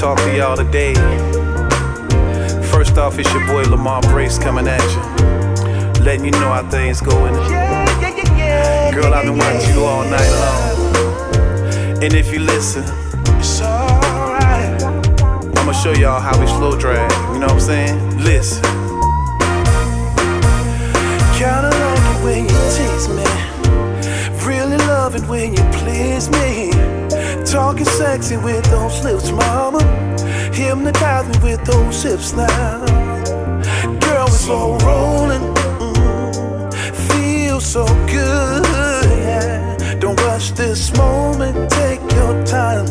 talk to y'all today. First off, it's your boy Lamar Brace coming at you, letting you know how things going. Girl, I've been watching you all night long, and if you listen, it's alright. I'ma show y'all how we slow drag. You know what I'm saying? Listen. It when you please me. Talking sexy with those lips, mama. Hypnotize me with those hips now. Girl, it's slow rolling. Mm, feels so good. Yeah. Don't rush this moment, take your time.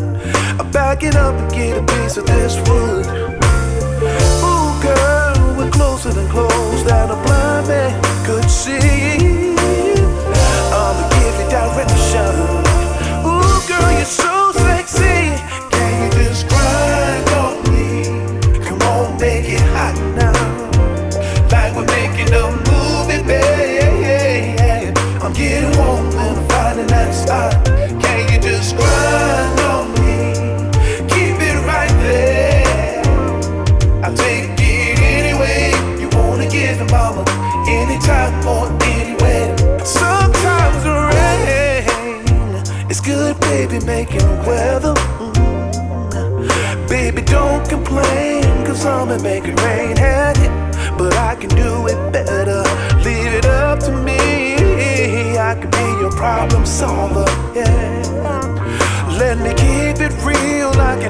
I back it up and get a piece of this wood. Ooh, girl, we're closer than close that a blind man But I can do it better.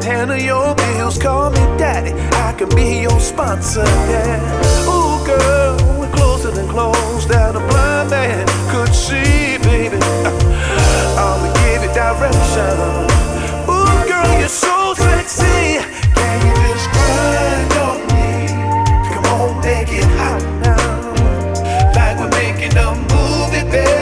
Can handle your bills. Call me daddy. I can be your sponsor. Yeah. Ooh, girl, we're closer than close that a blind man could see, baby. I'ma give you direction. Ooh, girl, you're so sexy. Can you just grind on me? Come on, make it hot now. Like we're making a movie, babe.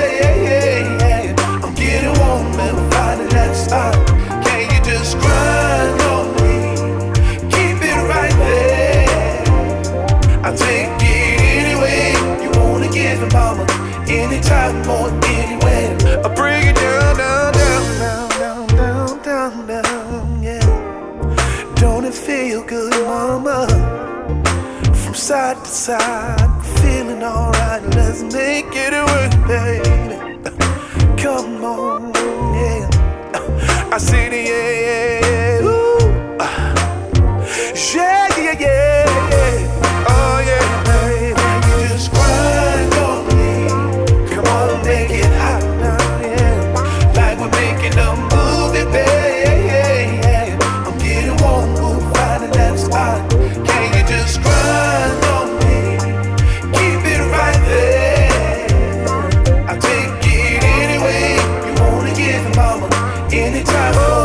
anytime or anywhere. I bring it down, down, down, down, down, down, down, yeah. Don't it feel good, mama? From side to side, feeling alright. Let's make it work, baby. Come Anytime. Oh,